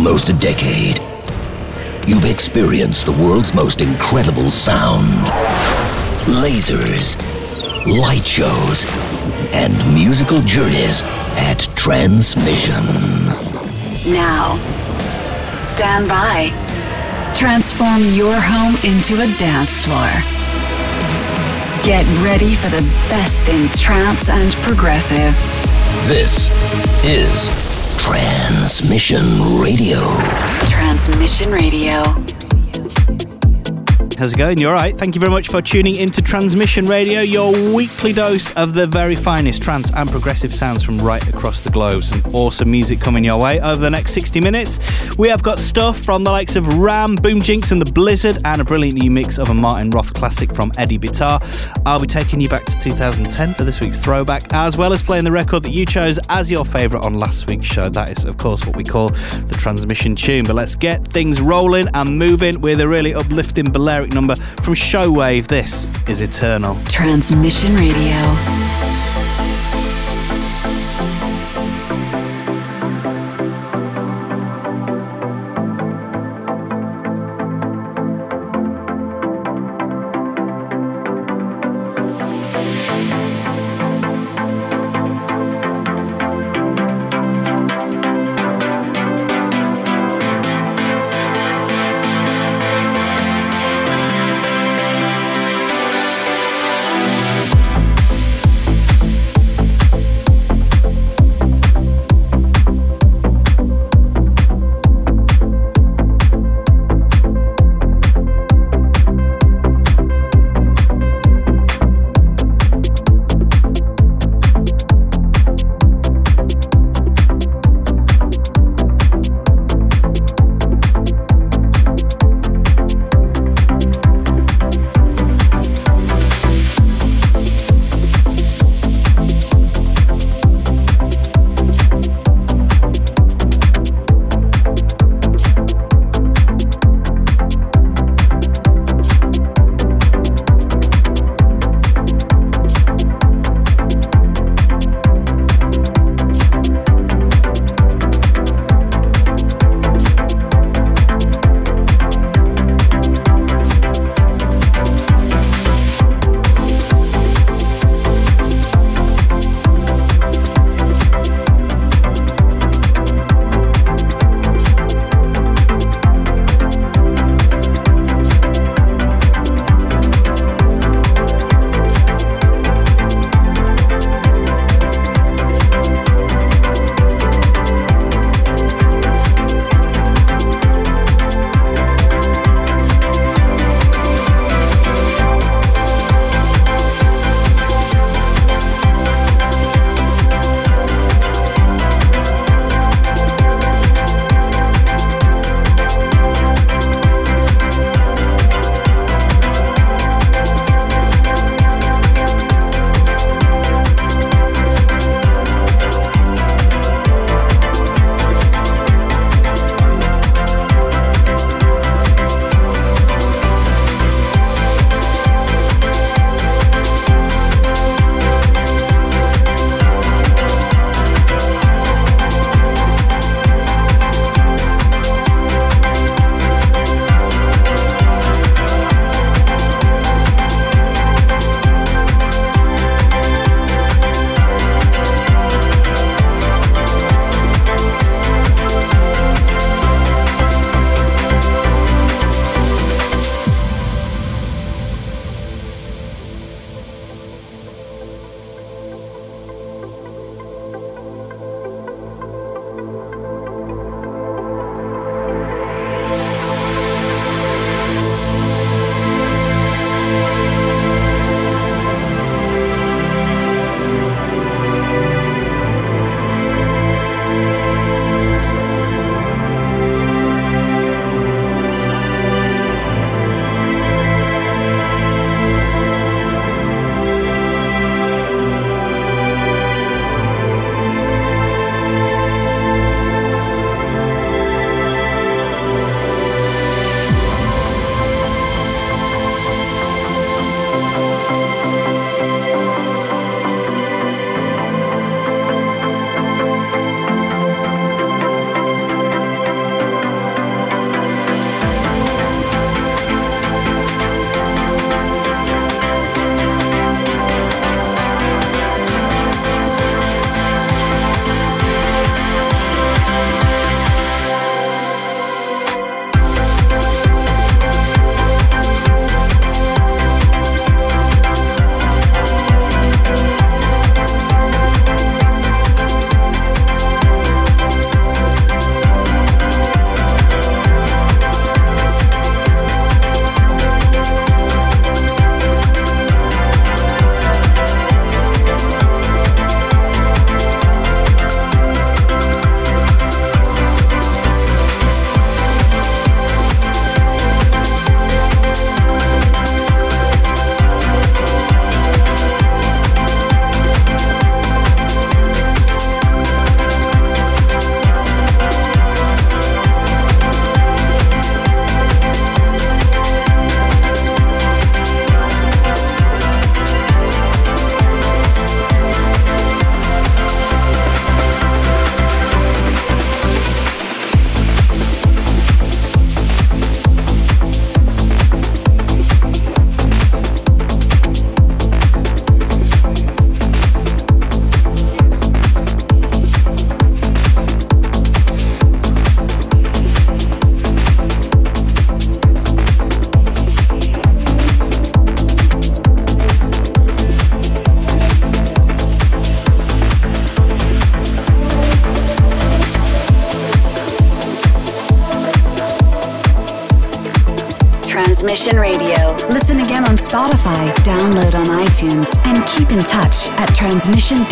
almost a decade, you've experienced the world's most incredible sound. Lasers, light shows, and musical journeys at Transmission. Now, stand by. Transform your home into a dance floor. Get ready for the best in trance and progressive. This is Transmission Radio. Transmission Radio. How's it going? You're alright? Thank you very much for tuning into Transmission Radio, your weekly dose of the very finest trance and progressive sounds from right across the globe. Some awesome music coming your way over the next 60 minutes. We have got stuff from the likes of Ram, Boom Jinx, and the Blizzard, and a brilliant new mix of a Martin Roth classic from Eddie Bitar. I'll be taking you back to 2010 for this week's throwback, as well as playing the record that you chose as your favourite on last week's show. That is, of course, what we call the transmission tune. But let's get things rolling and moving with a really uplifting Balearic number from Showwave. This is Eternal. Transmission Radio.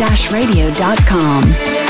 transmission-radio.com.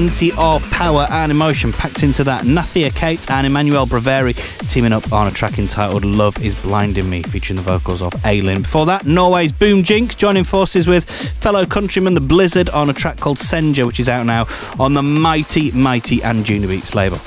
Plenty of power and emotion packed into that. Nathia Kate and Emmanuel Braveri teaming up on a track entitled Love is Blinding Me, featuring the vocals of Aylin. Before that, Norway's Boom Jinx joining forces with fellow countryman The Blizzard on a track called Senja, which is out now on the mighty, mighty and Junior Anjunabeats label.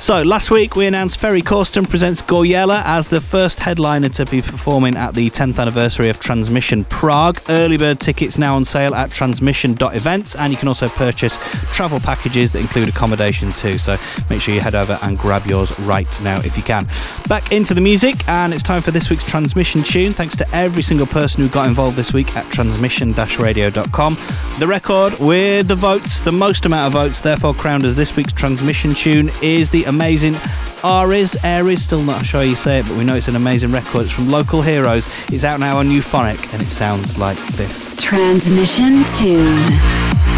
So, last week we announced Ferry Corsten presents Gouryella as the first headliner to be performing at the 10th anniversary of Transmission Prague. Early bird tickets now on sale at transmission.events, and you can also purchase travel packages that include accommodation too. So, make sure you head over and grab yours right now if you can. Back into the music, and it's time for this week's transmission tune. Thanks to every single person who got involved this week at transmission radio.com. The record with the votes, the most amount of votes, therefore crowned as this week's transmission tune, is the amazing. Aries, Aries, still not sure how you say it, but we know it's an amazing record. It's from Local Heroes. It's out now on Euphonic, and it sounds like this. Transmission 2.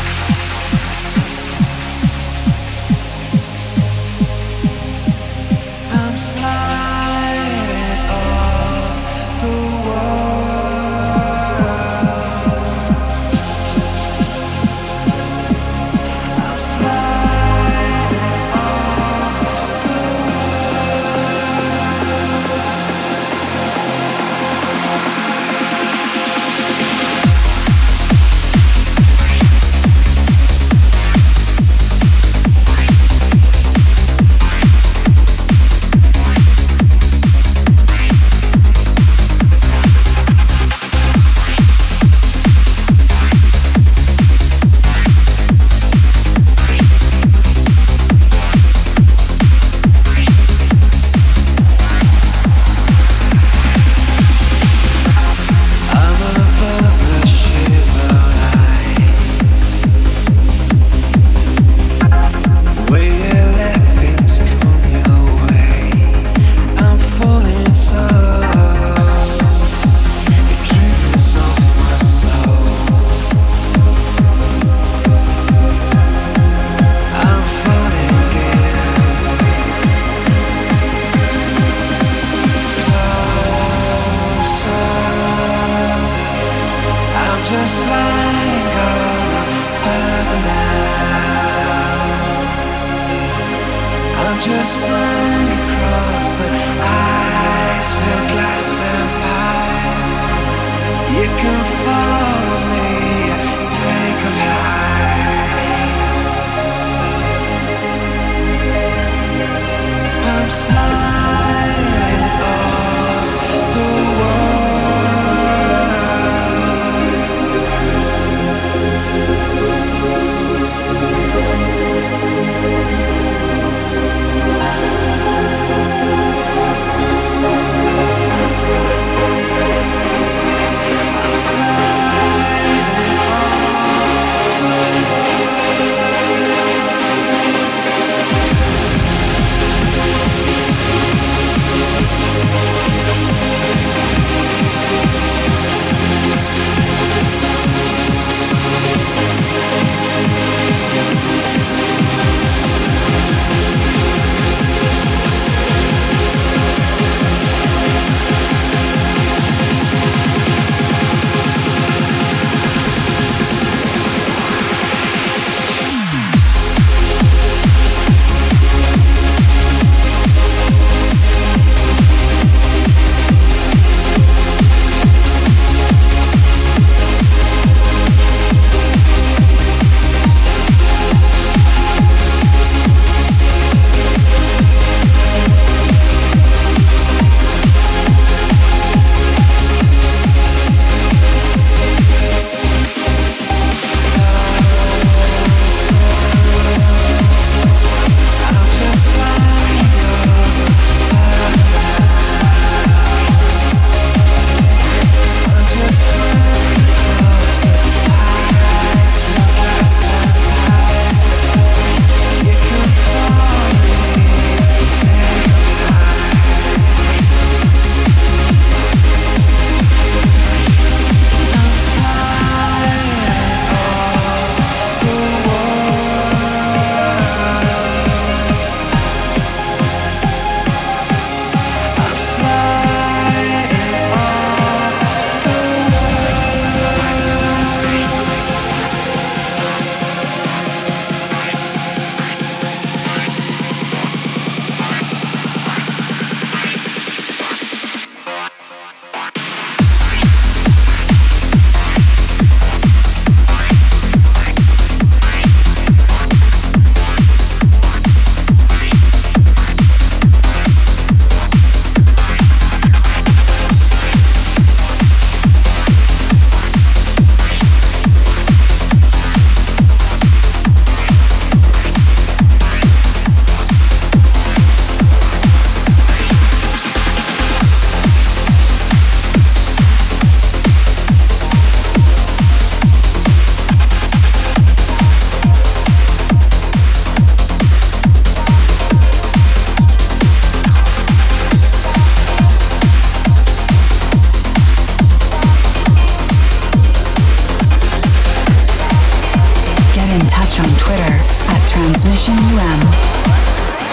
Transmission UM.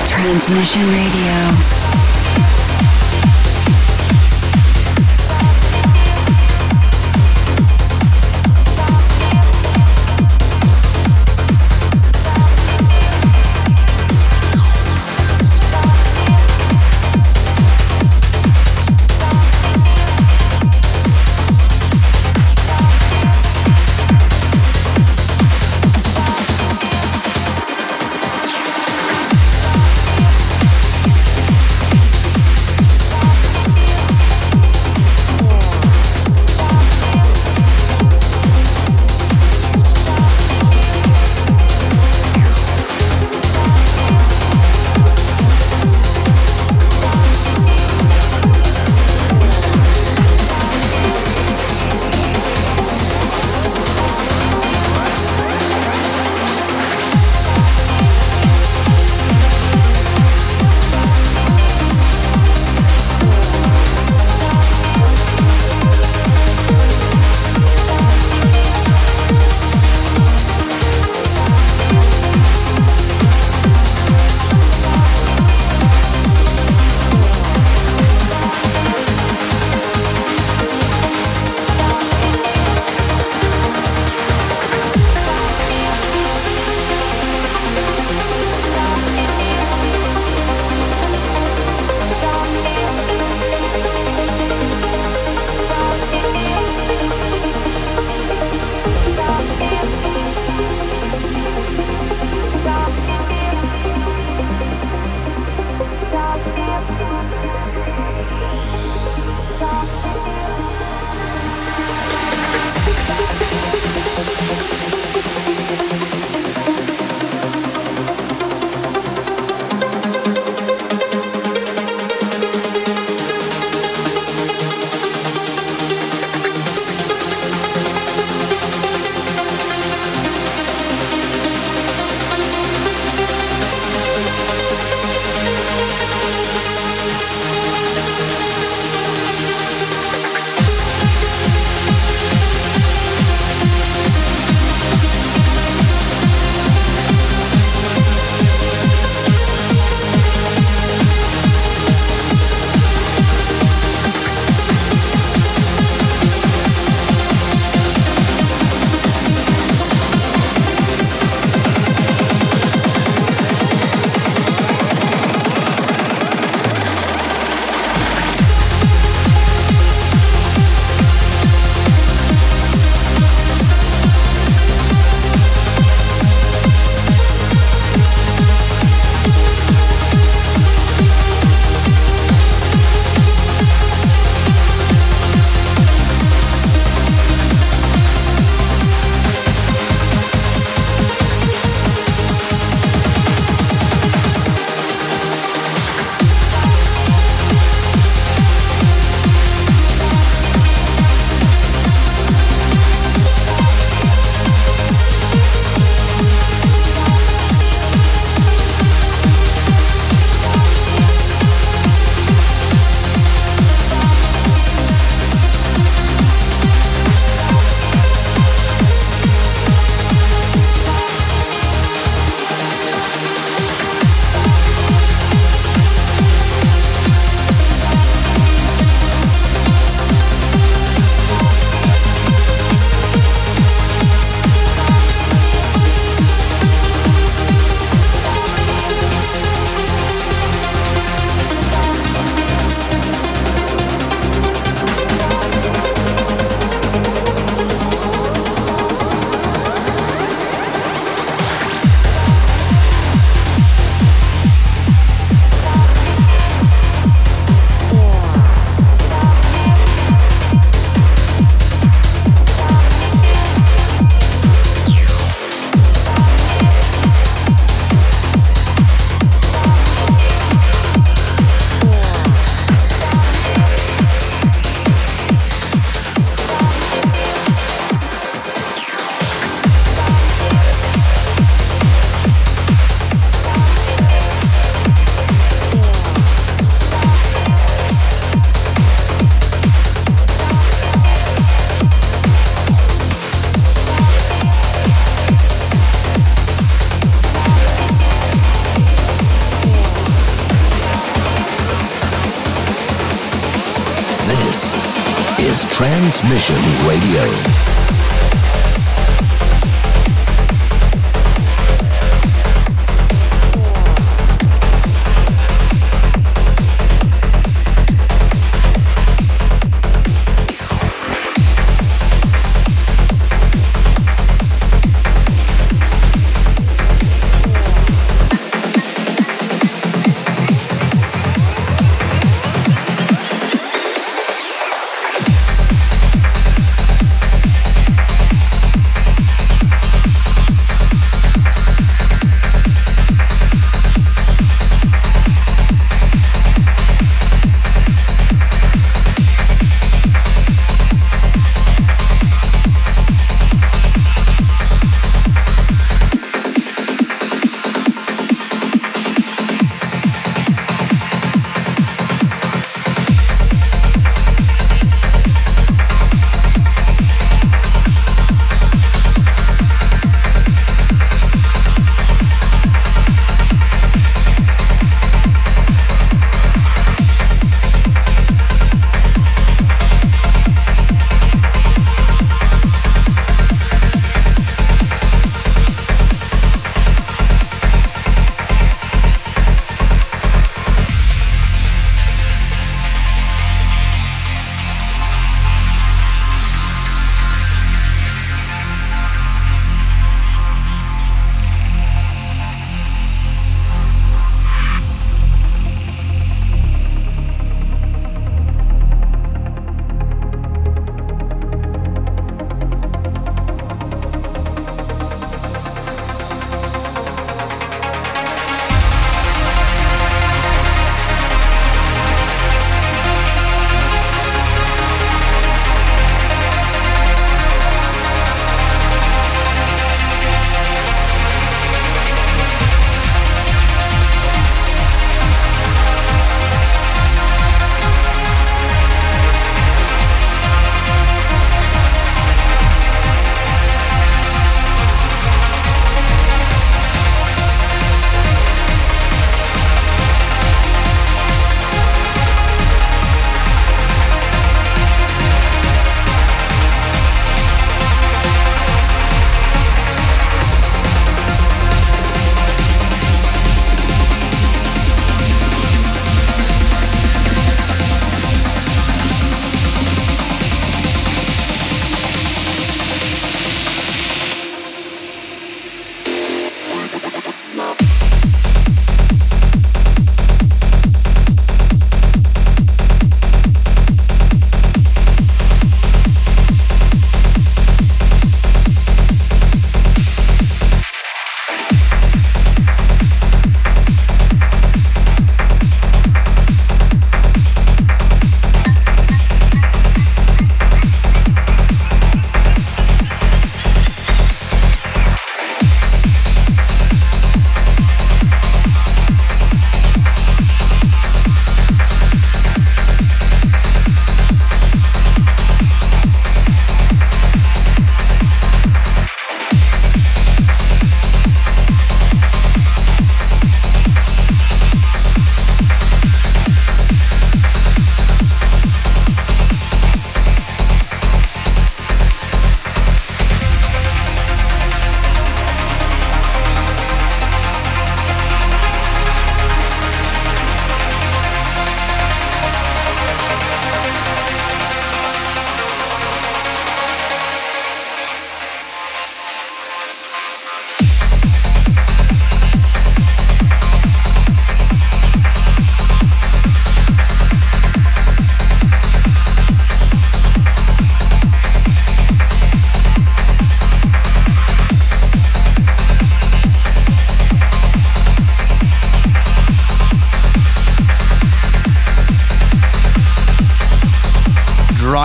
Transmission Radio.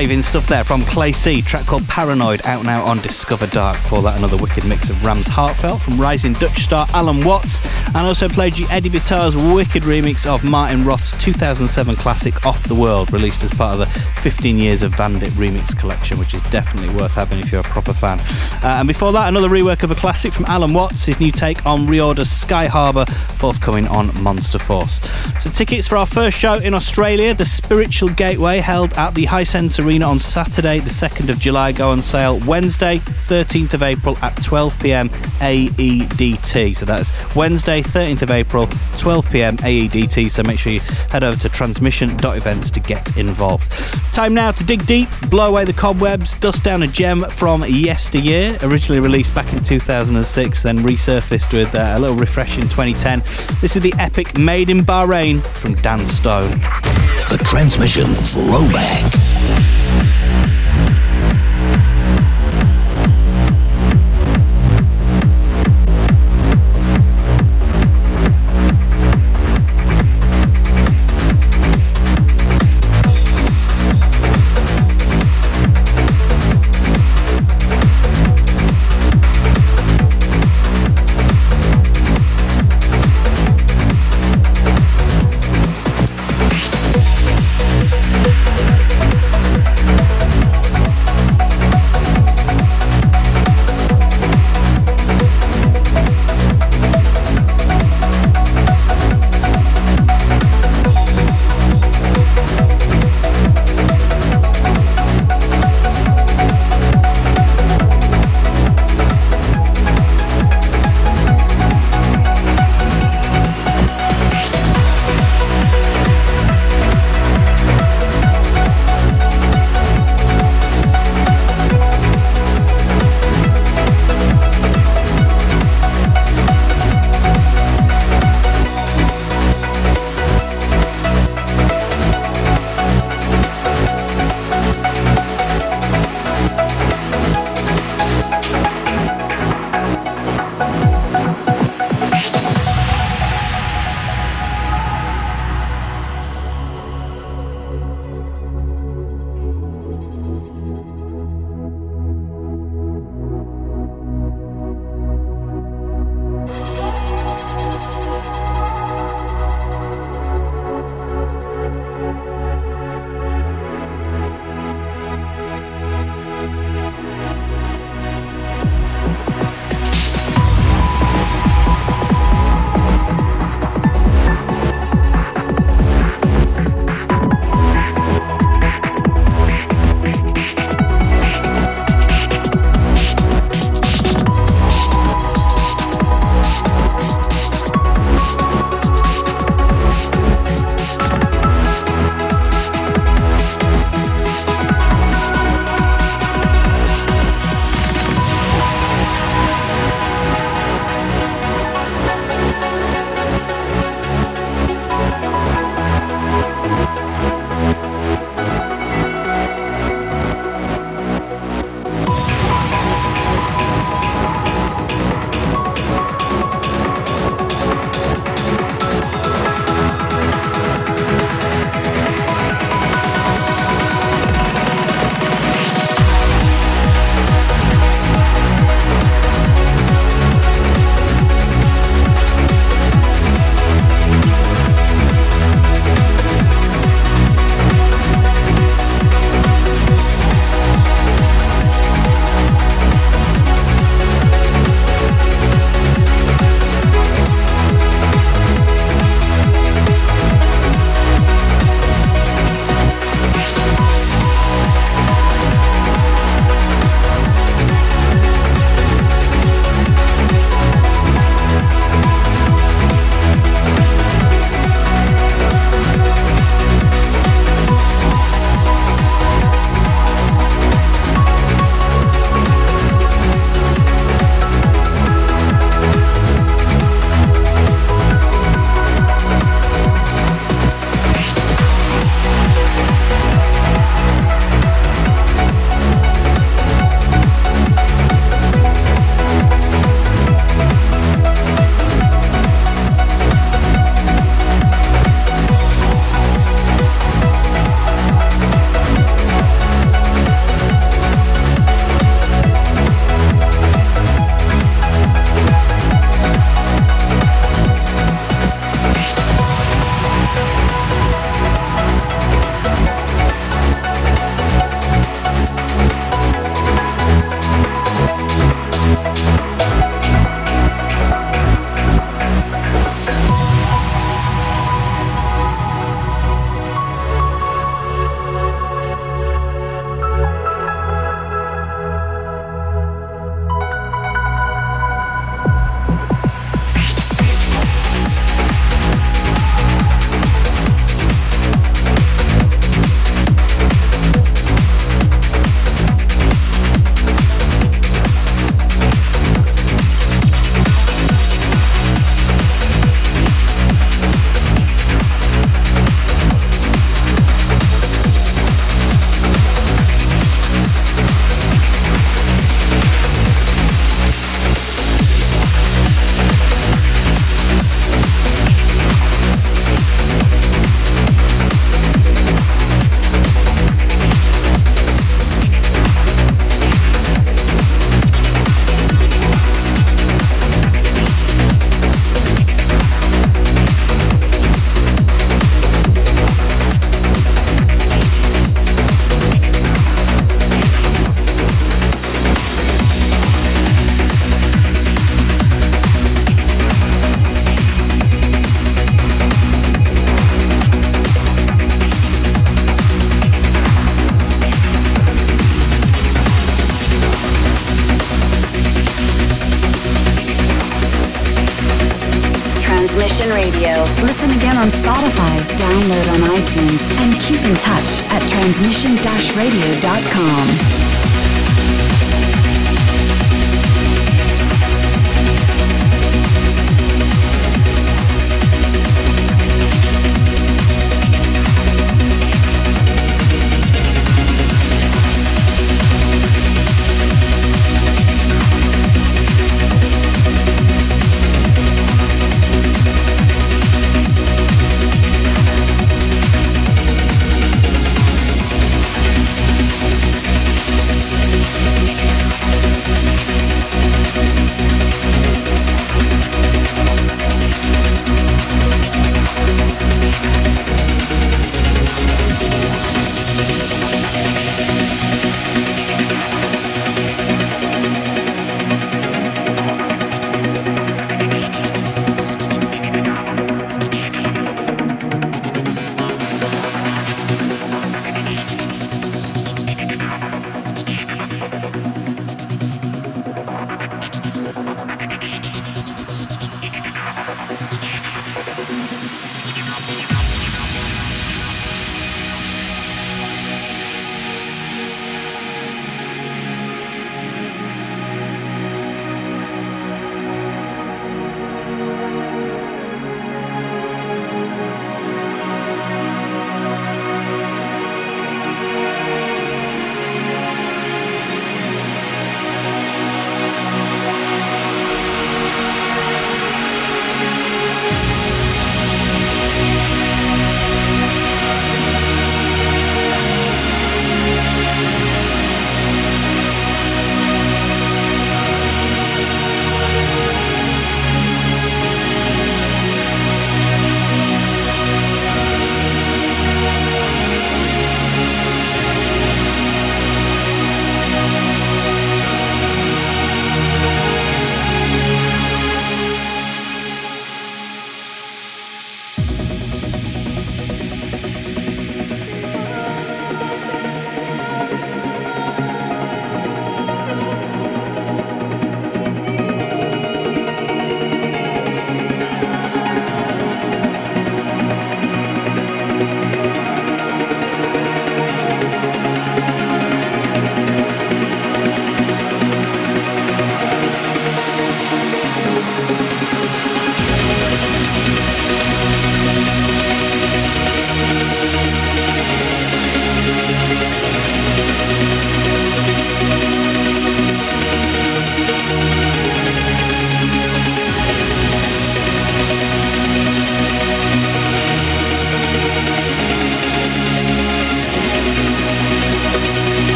Raving stuff there from Clay C, track called Paranoid, out now on Discover Dark. For that, another wicked mix of Rams Heartfelt from rising Dutch star Allen Watts, and also played you Eddie Bitar's wicked remix of Martin Roth's 2007 classic Off the World, released as part of the 15 years of Vandit remix collection, which is definitely worth having if you're a proper fan. Uh, and before that, another rework of a classic from Allen Watts, his new take on Reorder's Sky Harbour, forthcoming on Monster Force. So, tickets for our first show in Australia, the Spiritual Gateway, held at the Hisense Arena on Saturday, the 2nd of July, go on sale Wednesday, 13th of April at 12 pm AEDT. So that's Wednesday, 13th of April, 12 pm AEDT. So make sure you head over to transmission.events to get involved. Time now to dig deep, blow away the cobwebs, dust down a gem from yesteryear, originally released back in 2006, then resurfaced with uh, a little refresh in 2010. This is the epic Made in Bahrain from Dan Stone. The Transmission Throwback. Ja.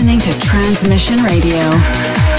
listening to Transmission Radio.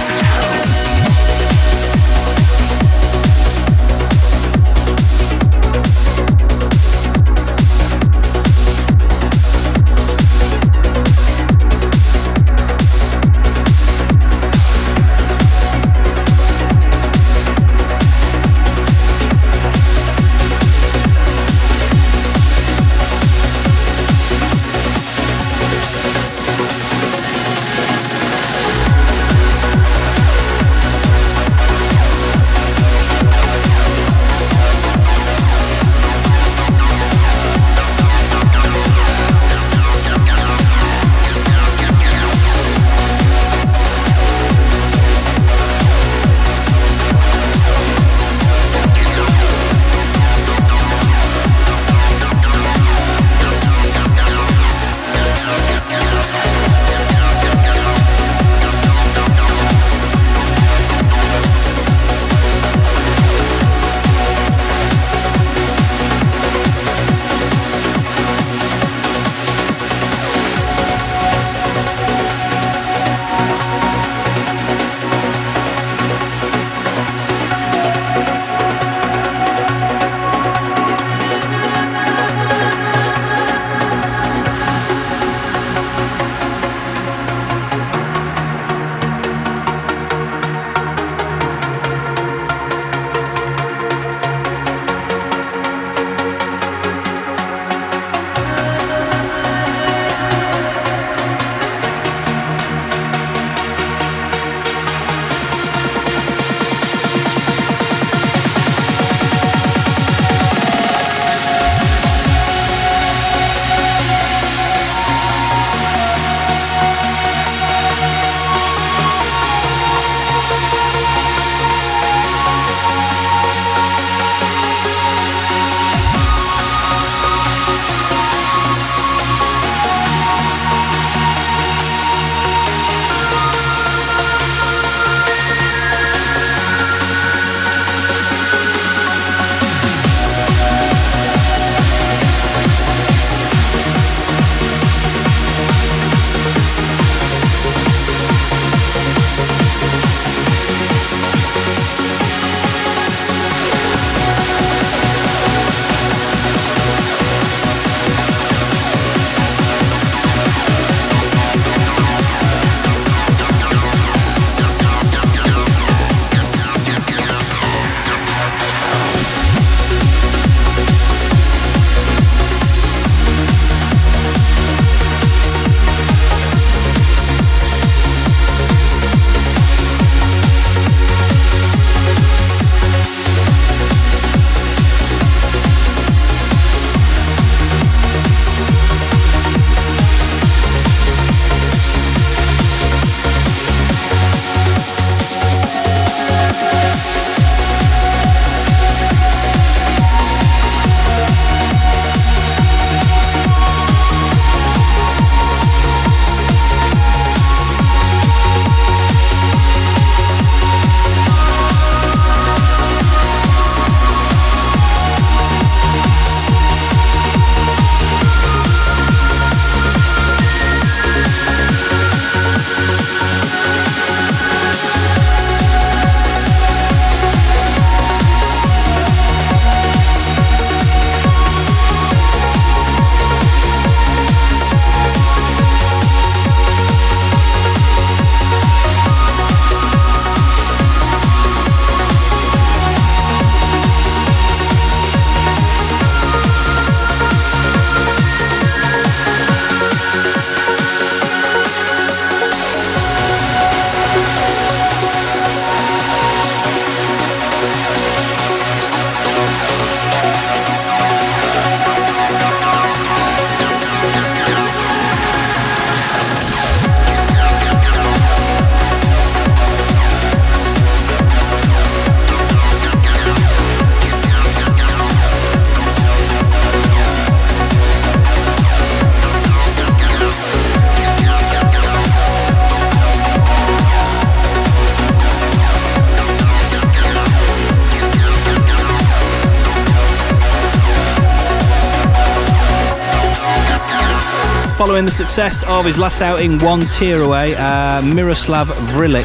Success of his last outing, One Tear Away, uh, Miroslav Vrlik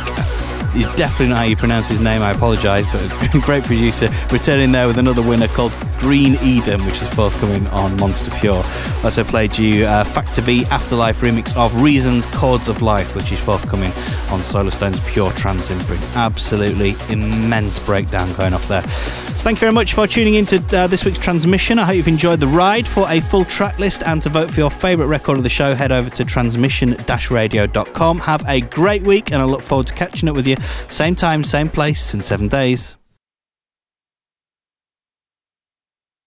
He's definitely not how you pronounce his name, I apologise, but great producer returning there with another winner called Green Eden, which is forthcoming on Monster Pure. Also played you uh, Factor B Afterlife remix of Reasons Chords of Life, which is forthcoming on Solarstone's Pure Trance imprint. Absolutely immense breakdown going off there. So thank you very much for tuning into uh, this week's transmission. I hope you've enjoyed the ride. For a full track list and to vote for your favourite record of the show, head over to transmission-radio.com. Have a great week, and I look forward to catching up with you same time, same place in seven days.